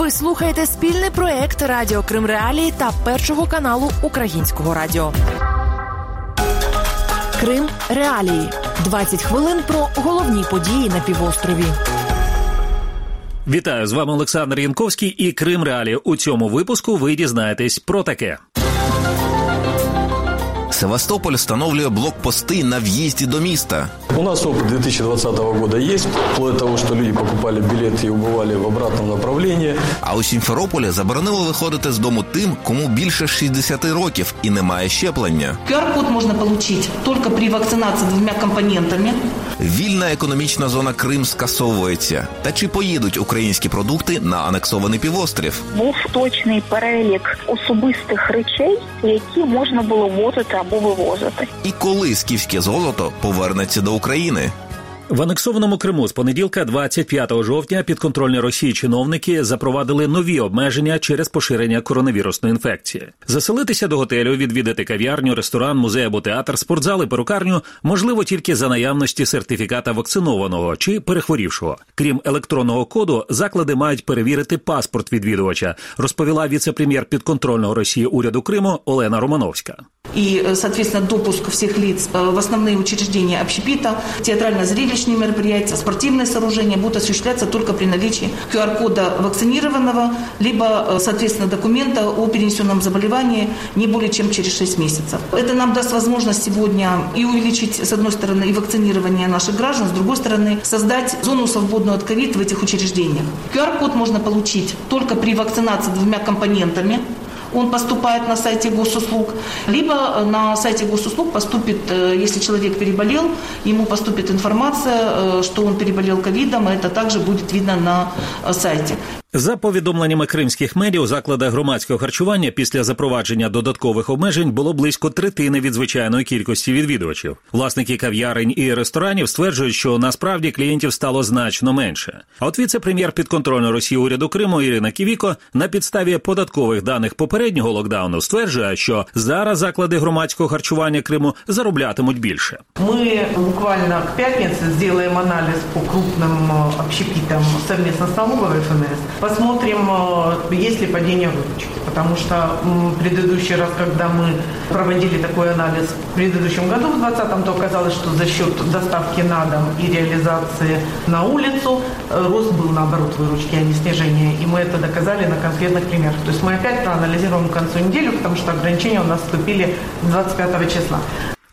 Ви слухаєте спільний проект Радіо Крим Реалії та Першого каналу Українського радіо. Крим Реалії. 20 хвилин про головні події на півострові. Вітаю з вами Олександр Янковський і Крим Реалії. У цьому випуску ви дізнаєтесь про таке. Севастополь встановлює блокпости на в'їзді до міста. У нас опыт 2020 года есть, вплоть до того, что люди покупали билеты и убывали в обратном направлении. А у Сімферополі заборонили виходити з дому тим, кому більше 60 років і немає щеплення. QR-код можно получить только при вакцинации двумя компонентами. Вільна економічна зона Крим скасовується. Та чи поїдуть українські продукти на анексований півострів? був точний перелік особистих речей, які можна було возити або вивозити. І коли скіфське золото повернеться до України? України. В анексованому Криму з понеділка, 25 жовтня, підконтрольні Росії чиновники запровадили нові обмеження через поширення коронавірусної інфекції. Заселитися до готелю, відвідати кав'ярню, ресторан, музей або театр, спортзал і перукарню можливо тільки за наявності сертифіката вакцинованого чи перехворівшого. Крім електронного коду, заклади мають перевірити паспорт відвідувача, розповіла віце-прем'єр підконтрольного Росії уряду Криму Олена Романовська. И, э, соответственно, допуск всех лиц э, в основные учреждения общепита, театрально-зрелищные мероприятия, спортивные сооружения будут осуществляться только при наличии QR-кода вакцинированного, либо, э, соответственно, документа о перенесенном заболевании не более чем через 6 месяцев. Это нам даст возможность сегодня и увеличить, с одной стороны, и вакцинирование наших граждан, с другой стороны, создать зону свободную от ковид в этих учреждениях. QR-код можно получить только при вакцинации двумя компонентами он поступает на сайте госуслуг, либо на сайте госуслуг поступит, э, если человек переболел, ему поступит информация, э, что он переболел ковидом, и это также будет видно на э, сайте. За повідомленнями кримських медіа, у закладах громадського харчування після запровадження додаткових обмежень було близько третини від звичайної кількості відвідувачів. Власники кав'ярень і ресторанів стверджують, що насправді клієнтів стало значно менше. А от віце-прем'єр підконтрольної Росії уряду Криму Ірина Ківіко на підставі податкових даних попереднього локдауну стверджує, що зараз заклади громадського харчування Криму зароблятимуть більше. Мы буквально к пятнице сделаем анализ по крупным э, общепитам совместно с налоговой ФНС. Посмотрим, э, есть ли падение выручки. Потому что предыдущий раз, когда мы проводили такой анализ в предыдущем году, в 2020, то оказалось, что за счет доставки на дом и реализации на улицу э, рост был наоборот выручки, а не снижение. И мы это доказали на конкретных примерах. То есть мы опять проанализируем к концу недели, потому что ограничения у нас вступили 25 числа.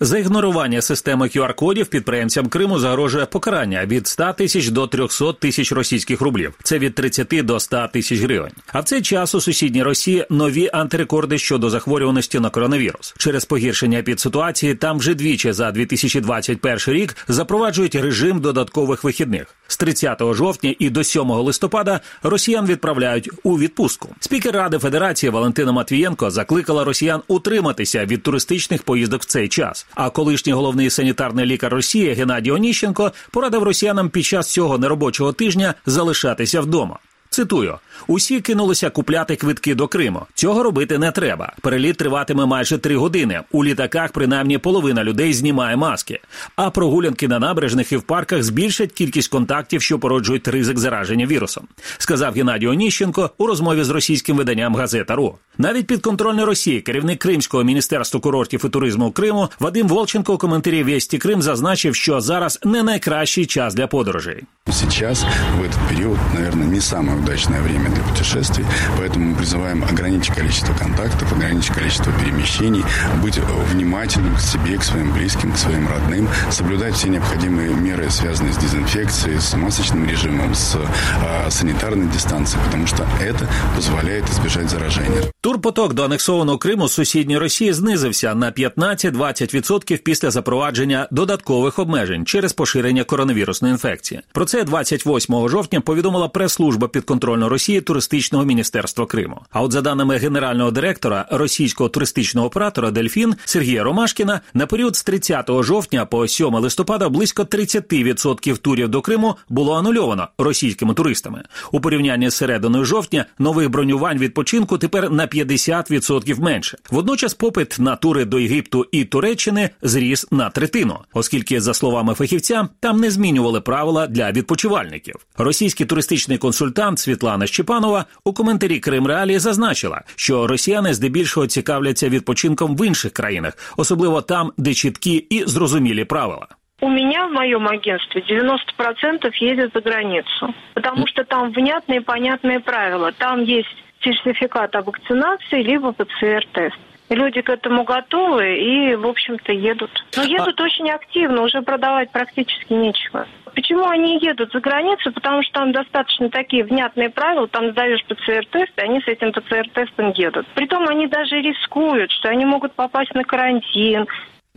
За ігнорування системи QR-кодів підприємцям Криму загрожує покарання від 100 тисяч до 300 тисяч російських рублів. Це від 30 до 100 тисяч гривень. А в цей час у сусідній Росії нові антирекорди щодо захворюваності на коронавірус. Через погіршення підситуації там вже двічі за 2021 рік запроваджують режим додаткових вихідних. З 30 жовтня і до 7 листопада росіян відправляють у відпустку. Спікер Ради Федерації Валентина Матвієнко закликала росіян утриматися від туристичних поїздок в цей час. А колишній головний санітарний лікар Росії Геннадій Оніщенко порадив росіянам під час цього неробочого тижня залишатися вдома. Цитую: усі кинулися купляти квитки до Криму. Цього робити не треба. Переліт триватиме майже три години. У літаках принаймні половина людей знімає маски. А прогулянки на набережних і в парках збільшать кількість контактів, що породжують ризик зараження вірусом, сказав Геннадій Оніщенко у розмові з російським виданням газета РУ. Навіть підконтрольний Росії керівник Кримського міністерства курортів і туризму Криму Вадим Волченко у коментарі Вєсті Крим зазначив, що зараз не найкращий час для подорожей. Сейчас, в этот период, наверное, не самое удачное время для путешествий, поэтому мы призываем ограничить количество контактов, ограничить количество перемещений, быть внимательным к себе, к своим близким, к своим родным, соблюдать все необходимые меры, связанные с дезинфекцией, с масочным режимом, с э, санитарной дистанцией, потому что это позволяет избежать заражения. Турпоток до анексованого Криму з сусідньої Росії знизився на 15-20% після запровадження додаткових обмежень через поширення коронавірусної інфекції. Про це 28 жовтня повідомила прес-служба підконтрольної Росії туристичного міністерства Криму. А от за даними генерального директора російського туристичного оператора Дельфін Сергія Ромашкіна, на період з 30 жовтня по 7 листопада близько 30% турів до Криму було анульовано російськими туристами. У порівнянні з серединою жовтня нових бронювань відпочинку тепер на 50% менше. Водночас попит на тури до Єгипту і Туреччини зріс на третину, оскільки, за словами фахівця, там не змінювали правила для відпочивальників. Російський туристичний консультант кореспондент Світлана Щепанова у коментарі Крим Реалії зазначила, що росіяни здебільшого цікавляться відпочинком в інших країнах, особливо там, де чіткі і зрозумілі правила. У меня в моем агентстве 90% ездят за границу, потому что там внятные и понятные правила. Там есть сертификат о вакцинации, либо ПЦР-тест. Люди к этому готовы и, в общем-то, едут. Но едут а... очень активно, уже продавать практически нечего. Почему они едут за границу? Потому что там достаточно такие внятные правила, там сдаешь ПЦР-тест, и они с этим ПЦР-тестом едут. Притом они даже рискуют, что они могут попасть на карантин,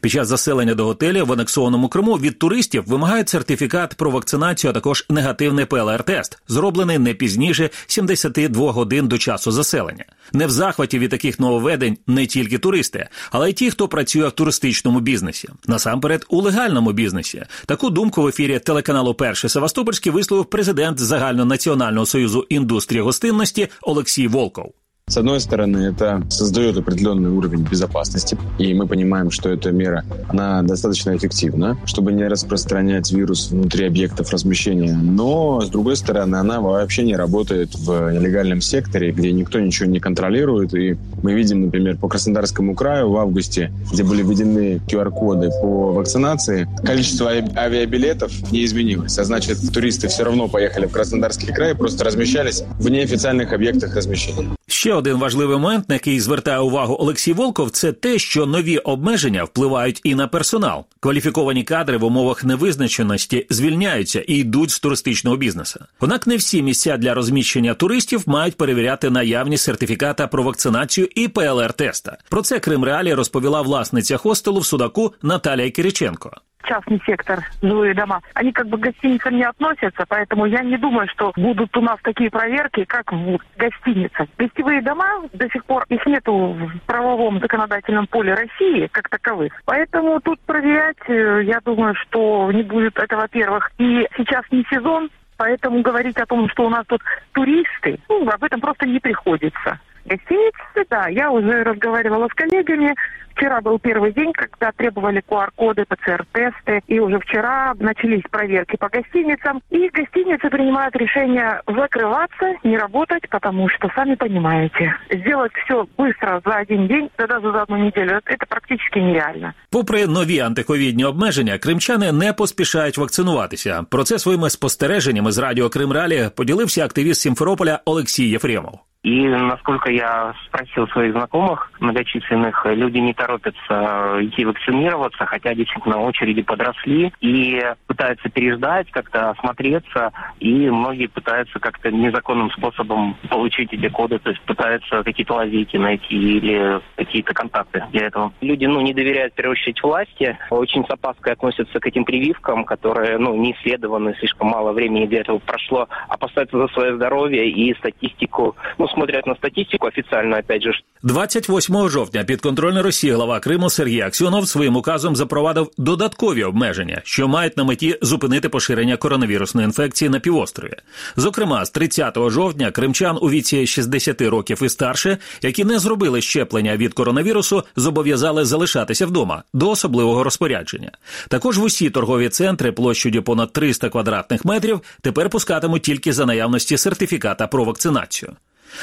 Під час заселення до готелів в анексованому Криму від туристів вимагають сертифікат про вакцинацію, а також негативний ПЛР-тест, зроблений не пізніше 72 годин до часу заселення. Не в захваті від таких нововведень не тільки туристи, але й ті, хто працює в туристичному бізнесі. Насамперед, у легальному бізнесі. Таку думку в ефірі телеканалу Перший Севастопольський висловив президент загальнонаціонального союзу індустрії гостинності Олексій Волков. С одной стороны, это создает определенный уровень безопасности, и мы понимаем, что эта мера, она достаточно эффективна, чтобы не распространять вирус внутри объектов размещения. Но, с другой стороны, она вообще не работает в нелегальном секторе, где никто ничего не контролирует. И мы видим, например, по Краснодарскому краю в августе, где были введены QR-коды по вакцинации, количество авиабилетов не изменилось. А значит, туристы все равно поехали в Краснодарский край, просто размещались в неофициальных объектах размещения. Ще один важливий момент, на який звертає увагу Олексій Волков, це те, що нові обмеження впливають і на персонал. Кваліфіковані кадри в умовах невизначеності звільняються і йдуть з туристичного бізнесу. Однак не всі місця для розміщення туристів мають перевіряти наявність сертифіката про вакцинацію і ПЛР-теста. Про це Крим Реалі розповіла власниця хостелу в Судаку Наталія Кириченко. Частный сектор, жилые дома, они как бы к гостиницам не относятся, поэтому я не думаю, что будут у нас такие проверки, как в гостиницах. Гостевые дома до сих пор, их нету в правовом законодательном поле России как таковых. Поэтому тут проверять, э, я думаю, что не будет это, во-первых. И сейчас не сезон, поэтому говорить о том, что у нас тут туристы, ну, об этом просто не приходится. Гостиницы, да, я уже разговаривала с коллегами, Вчера был первый день, когда требовали QR-коды, ПЦР-тесты, и уже вчера начались проверки по гостиницам. И гостиницы принимают решение закрываться, не работать, потому что, сами понимаете, сделать все быстро за один день, да даже за одну неделю, это практически нереально. Попри нові антиковідні обмеження, кримчани не поспішають вакцинуватися. Про це своїми спостереженнями з радіо Кримралі поділився активіст Сімферополя Олексій Єфремов. И насколько я спросил своих знакомых многочисленных, люди не торопятся идти вакцинироваться, хотя действительно очереди подросли и пытаются переждать, как-то осмотреться, и многие пытаются как-то незаконным способом получить эти коды, то есть пытаются какие-то лазейки найти или какие-то контакты для этого. Люди ну, не доверяют в первую очередь власти, очень с опаской относятся к этим прививкам, которые ну, не исследованы, слишком мало времени для этого прошло, опасаются за свое здоровье и статистику ну, смотрят на статистику официально, опять же. 28 жовтня підконтрольна Росії глава Криму Сергій Аксьонов своїм указом запровадив додаткові обмеження, що мають на меті зупинити поширення коронавірусної інфекції на півострові. Зокрема, з 30 жовтня кримчан у віці 60 років і старше, які не зробили щеплення від коронавірусу, зобов'язали залишатися вдома до особливого розпорядження. Також в усі торгові центри площадю понад 300 квадратних метрів тепер пускатимуть тільки за наявності сертифіката про вакцинацію.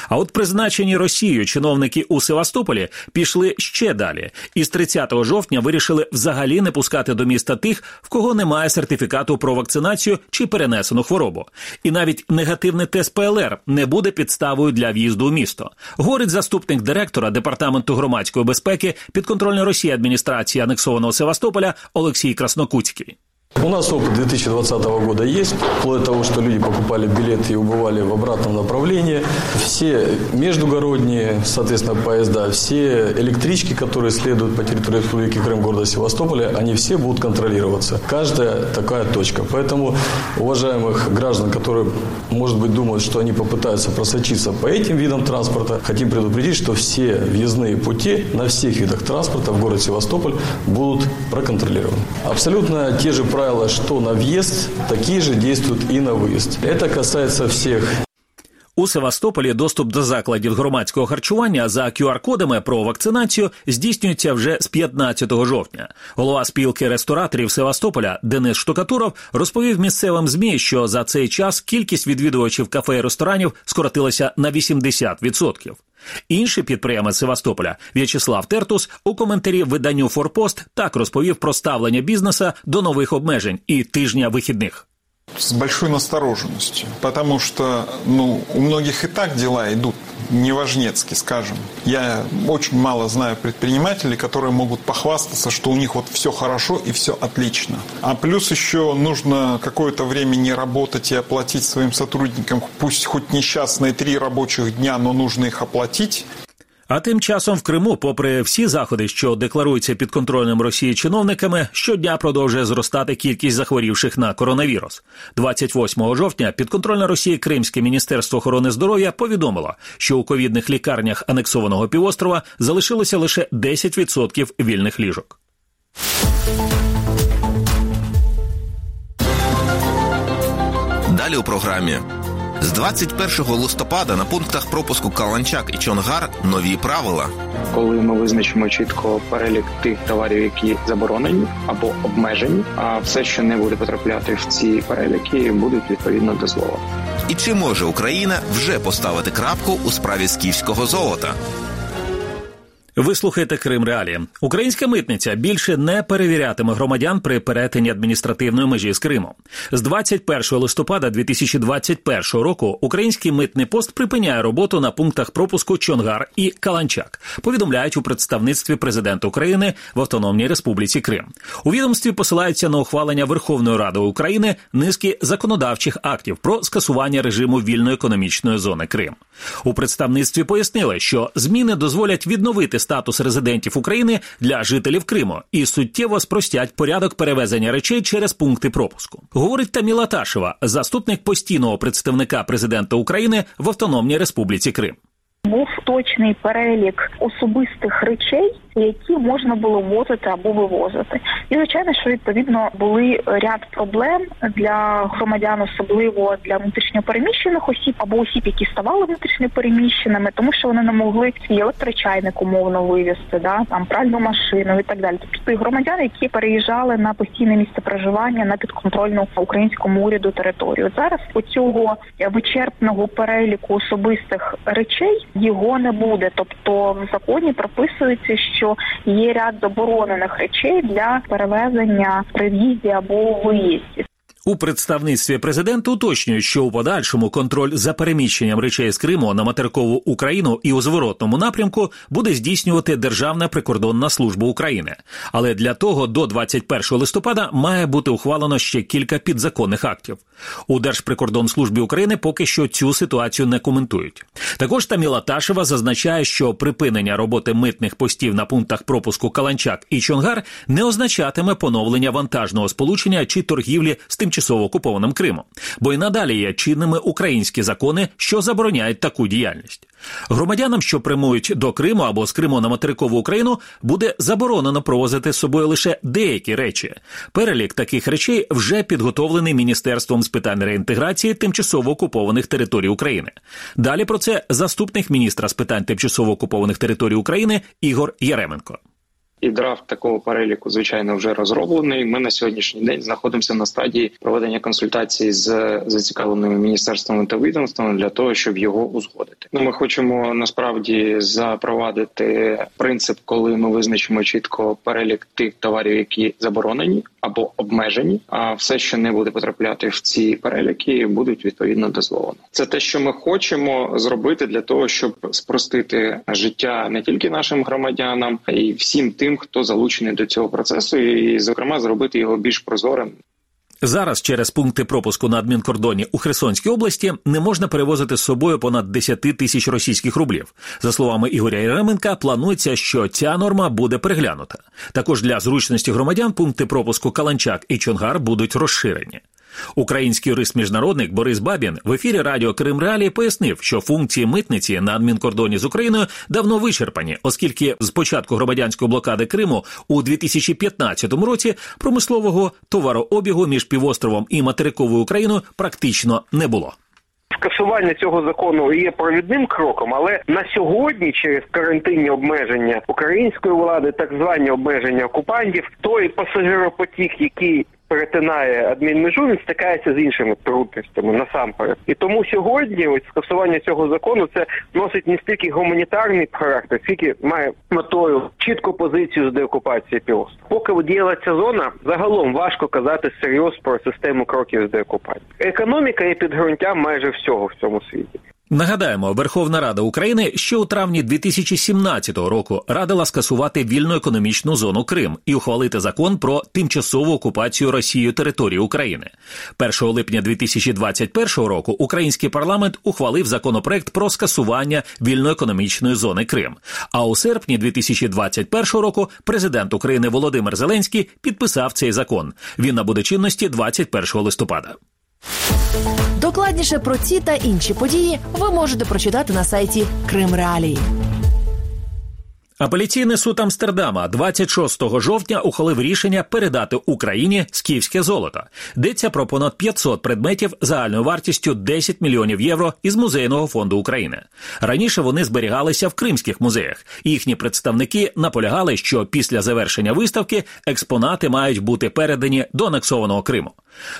А от призначені Росією чиновники у Севастополі пішли ще далі, і з 30 жовтня вирішили взагалі не пускати до міста тих, в кого немає сертифікату про вакцинацію чи перенесену хворобу. І навіть негативний тест ПЛР не буде підставою для в'їзду у місто. Говорить заступник директора департаменту громадської безпеки підконтрольної Росії адміністрації анексованого Севастополя Олексій Краснокутський. У нас опыт 2020 года есть, вплоть до того, что люди покупали билеты и убывали в обратном направлении. Все междугородние, соответственно, поезда, все электрички, которые следуют по территории Республики Крым, города Севастополя, они все будут контролироваться. Каждая такая точка. Поэтому уважаемых граждан, которые, может быть, думают, что они попытаются просочиться по этим видам транспорта, хотим предупредить, что все въездные пути на всех видах транспорта в город Севастополь будут проконтролированы. Абсолютно те же правила правила, что на въезд, такие же действуют и на выезд. Это касается всех У Севастополі доступ до закладів громадського харчування за QR-кодами про вакцинацію здійснюється вже з 15 жовтня. Голова спілки рестораторів Севастополя Денис Штукатуров розповів місцевим змі, що за цей час кількість відвідувачів кафе і ресторанів скоротилася на 80%. Інший підприємець Севастополя В'ячеслав Тертус у коментарі виданню Форпост так розповів про ставлення бізнеса до нових обмежень і тижня вихідних. С большой настороженностью, потому что ну, у многих и так дела идут неважнецки, скажем. Я очень мало знаю предпринимателей, которые могут похвастаться, что у них вот все хорошо и все отлично. А плюс еще нужно какое-то время не работать и оплатить своим сотрудникам, пусть хоть несчастные три рабочих дня, но нужно их оплатить. А тим часом в Криму, попри всі заходи, що декларуються підконтрольним Росії чиновниками, щодня продовжує зростати кількість захворівших на коронавірус. 28 жовтня підконтрольне Росії Кримське міністерство охорони здоров'я повідомило, що у ковідних лікарнях анексованого півострова залишилося лише 10% вільних ліжок. Далі у програмі. З 21 листопада на пунктах пропуску Каланчак і Чонгар нові правила. Коли ми визначимо чітко перелік тих товарів, які заборонені або обмежені, а все, що не буде потрапляти в ці переліки, будуть відповідно дозволені. І чи може Україна вже поставити крапку у справі скіфського золота? Ви слухаєте Крим Реалії. Українська митниця більше не перевірятиме громадян при перетині адміністративної межі з Кримом. З 21 листопада 2021 року український митний пост припиняє роботу на пунктах пропуску Чонгар і Каланчак. Повідомляють у представництві президента України в Автономній Республіці Крим. У відомстві посилаються на ухвалення Верховної Ради України низки законодавчих актів про скасування режиму вільної економічної зони Крим. У представництві пояснили, що зміни дозволять відновити статус резидентів України для жителів Криму і суттєво спростять порядок перевезення речей через пункти пропуску. Говорить Таміла Ташева, заступник постійного представника президента України в Автономній Республіці Крим. Був точний перелік особистих речей, які можна було возити або вивозити. І звичайно, що відповідно були ряд проблем для громадян, особливо для внутрішньопереміщених осіб або осіб, які ставали внутрішньопереміщеними, тому що вони не могли свій електрочайник умовно вивезти, да там пральну машину і так далі. Тобто громадяни, які переїжджали на постійне місце проживання на підконтрольну українському уряду територію. Зараз у цього вичерпного переліку особистих речей його не буде. Тобто в законі прописується, що є ряд заборонених речей для перевезення при в'їзді або виїзді. У представництві президента уточнюють, що у подальшому контроль за переміщенням речей з Криму на материкову Україну і у зворотному напрямку буде здійснювати Державна прикордонна служба України. Але для того до 21 листопада має бути ухвалено ще кілька підзаконних актів. У Держприкордонслужбі України поки що цю ситуацію не коментують. Також Таміла Ташева зазначає, що припинення роботи митних постів на пунктах пропуску Каланчак і Чонгар не означатиме поновлення вантажного сполучення чи торгівлі з тимчасово окупованим Кримом, бо й надалі є чинними українські закони, що забороняють таку діяльність. Громадянам, що прямують до Криму або з Криму на материкову Україну, буде заборонено провозити з собою лише деякі речі. Перелік таких речей вже підготовлений міністерством з питань реінтеграції тимчасово окупованих територій України. Далі про це заступник міністра з питань тимчасово окупованих територій України Ігор Яременко. І драфт такого переліку, звичайно, вже розроблений. Ми на сьогоднішній день знаходимося на стадії проведення консультацій з зацікавленими міністерствами та відомствами для того, щоб його узгодити. Ну, ми хочемо насправді запровадити принцип, коли ми визначимо чітко перелік тих товарів, які заборонені або обмежені. А все, що не буде потрапляти в ці переліки, будуть відповідно дозволені. Це те, що ми хочемо зробити для того, щоб спростити життя не тільки нашим громадянам, а й всім тим тим, хто залучений до цього процесу, і зокрема зробити його більш прозорим. Зараз через пункти пропуску на адмінкордоні у Херсонській області не можна перевозити з собою понад 10 тисяч російських рублів. За словами Ігоря Єременка, планується, що ця норма буде переглянута. Також для зручності громадян пункти пропуску Каланчак і Чонгар будуть розширені. Український юрист-міжнародник Борис Бабін в ефірі Радіо Крим Реалі пояснив, що функції митниці на адмінкордоні з Україною давно вичерпані, оскільки з початку громадянської блокади Криму у 2015 році промислового товарообігу між півостровом і материковою Україною практично не було. скасування цього закону є провідним кроком, але на сьогодні, через карантинні обмеження української влади, так звані обмеження окупантів, той пасажиропотік, який перетинає адмінмежу, він стикається з іншими трудностями насамперед. І тому сьогодні ось скасування цього закону це носить не стільки гуманітарний характер, скільки має метою чітку позицію з деокупації півострова. Поки діяла ця зона, загалом важко казати серйозно про систему кроків з деокупації. Економіка є підґрунтям майже всього в цьому світі. Нагадаємо, Верховна Рада України ще у травні 2017 року радила скасувати вільну економічну зону Крим і ухвалити закон про тимчасову окупацію Росією території України. 1 липня 2021 року український парламент ухвалив законопроект про скасування вільної економічної зони Крим. А у серпні 2021 року президент України Володимир Зеленський підписав цей закон. Він набуде чинності 21 листопада. Докладніше про ці та інші події ви можете прочитати на сайті Крим Реалії. Апеляційний суд Амстердама 26 жовтня ухвалив рішення передати Україні скіфське золото. Йдеться про понад 500 предметів загальною вартістю 10 мільйонів євро із музейного фонду України. Раніше вони зберігалися в кримських музеях. Їхні представники наполягали, що після завершення виставки експонати мають бути передані до анексованого Криму.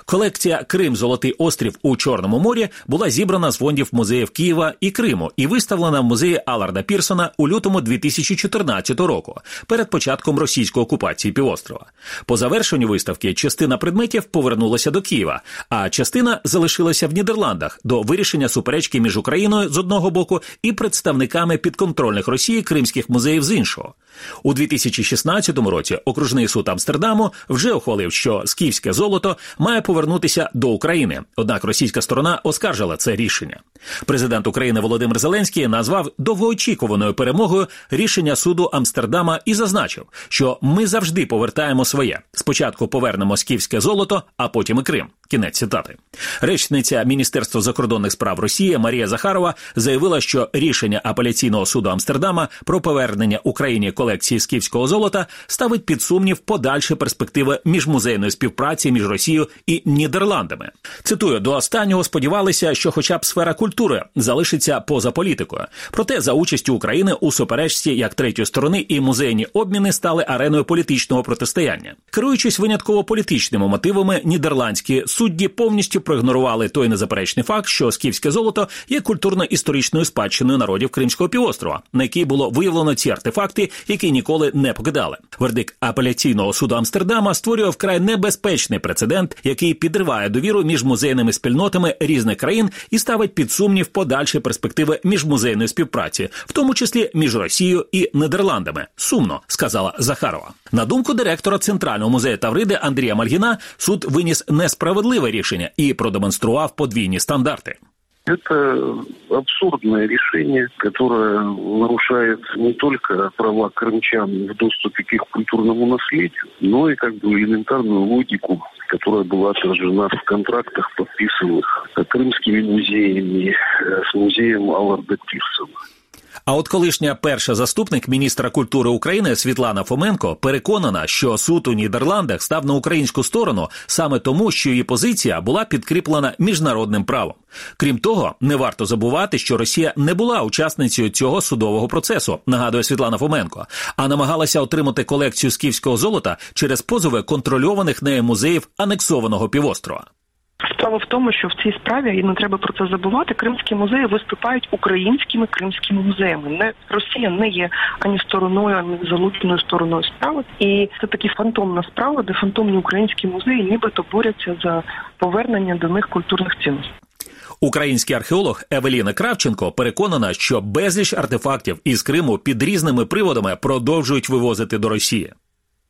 Колекція Крим Золотий острів у Чорному морі була зібрана з фондів музеїв Києва і Криму і виставлена в музеї Аларда Пірсона у лютому 2014 року, перед початком російської окупації півострова. По завершенню виставки частина предметів повернулася до Києва, а частина залишилася в Нідерландах до вирішення суперечки між Україною з одного боку і представниками підконтрольних Росії кримських музеїв з іншого. У 2016 році окружний суд Амстердаму вже ухвалив, що скіфське золото має повернутися до України. Однак російська сторона оскаржила це рішення. Президент України Володимир Зеленський назвав довгоочікуваною перемогою рішення суду Амстердама і зазначив, що ми завжди повертаємо своє. Спочатку повернемо скіфське золото, а потім і Крим. Кінець цитати. Речниця Міністерства закордонних справ Росії Марія Захарова заявила, що рішення апеляційного суду Амстердама про повернення Україні колекції скіфського золота ставить під сумнів подальші перспективи міжмузейної співпраці між Росією і Нідерландами. Цитую до останнього сподівалися, що, хоча б сфера культури залишиться поза політикою. Проте за участю України у суперечці як третьої сторони і музейні обміни стали ареною політичного протистояння, керуючись винятково політичними мотивами, нідерландські судді повністю проігнорували той незаперечний факт, що скіфське золото є культурно-історичною спадщиною народів Кримського півострова, на якій було виявлено ці артефакти, які ніколи не покидали. Вердикт апеляційного суду Амстердама створює вкрай небезпечний прецедент, який підриває довіру між музейними спільнотами різних країн і ставить під сумнів подальші перспективи міжмузейної співпраці, в тому числі між Росією і Нідерландами. Сумно сказала Захарова. На думку директора центрального музею Тавриди Андрія Мальгіна, суд виніс несправедливе рішення і продемонстрував подвійні стандарти. Это абсурдное решение, которое нарушает не только права крымчан в доступе к их культурному наследию, но и как бы элементарную логику, которая была отражена в контрактах, подписанных крымскими музеями с музеем Алларда Пирсона. А от колишня перша заступник міністра культури України Світлана Фоменко переконана, що суд у Нідерландах став на українську сторону саме тому, що її позиція була підкріплена міжнародним правом. Крім того, не варто забувати, що Росія не була учасницею цього судового процесу, нагадує Світлана Фоменко, а намагалася отримати колекцію скіфського золота через позови контрольованих нею музеїв анексованого півострова. Справа в тому, що в цій справі і не треба про це забувати. Кримські музеї виступають українськими кримськими музеями. Не Росія не є ані стороною, ані залученою стороною справи. І це такі фантомна справа, де фантомні українські музеї нібито борються за повернення до них культурних цінностей. Український археолог Евеліна Кравченко переконана, що безліч артефактів із Криму під різними приводами продовжують вивозити до Росії.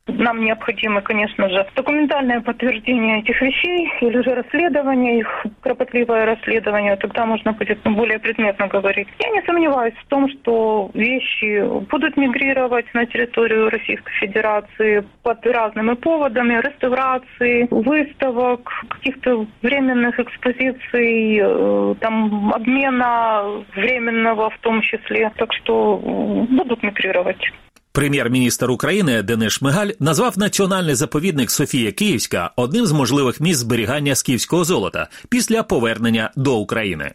Нам необходимо, конечно же, документальное подтверждение этих вещей или же расследование, их кропотливое расследование, тогда можно будет более предметно говорить. Я не сомневаюсь в том, что вещи будут мигрировать на территорию Российской Федерации под разными поводами, реставрации, выставок, каких-то временных экспозиций, э, там обмена временного в том числе. Так что будут мигрировать. Прем'єр-міністр України Денис Шмигаль назвав національний заповідник Софія Київська одним з можливих місць зберігання скіфського золота після повернення до України.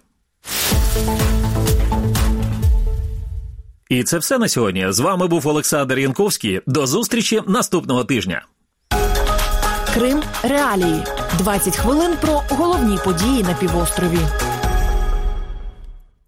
І це все на сьогодні. З вами був Олександр Янковський. До зустрічі наступного тижня. Крим Реалії 20 хвилин про головні події на півострові.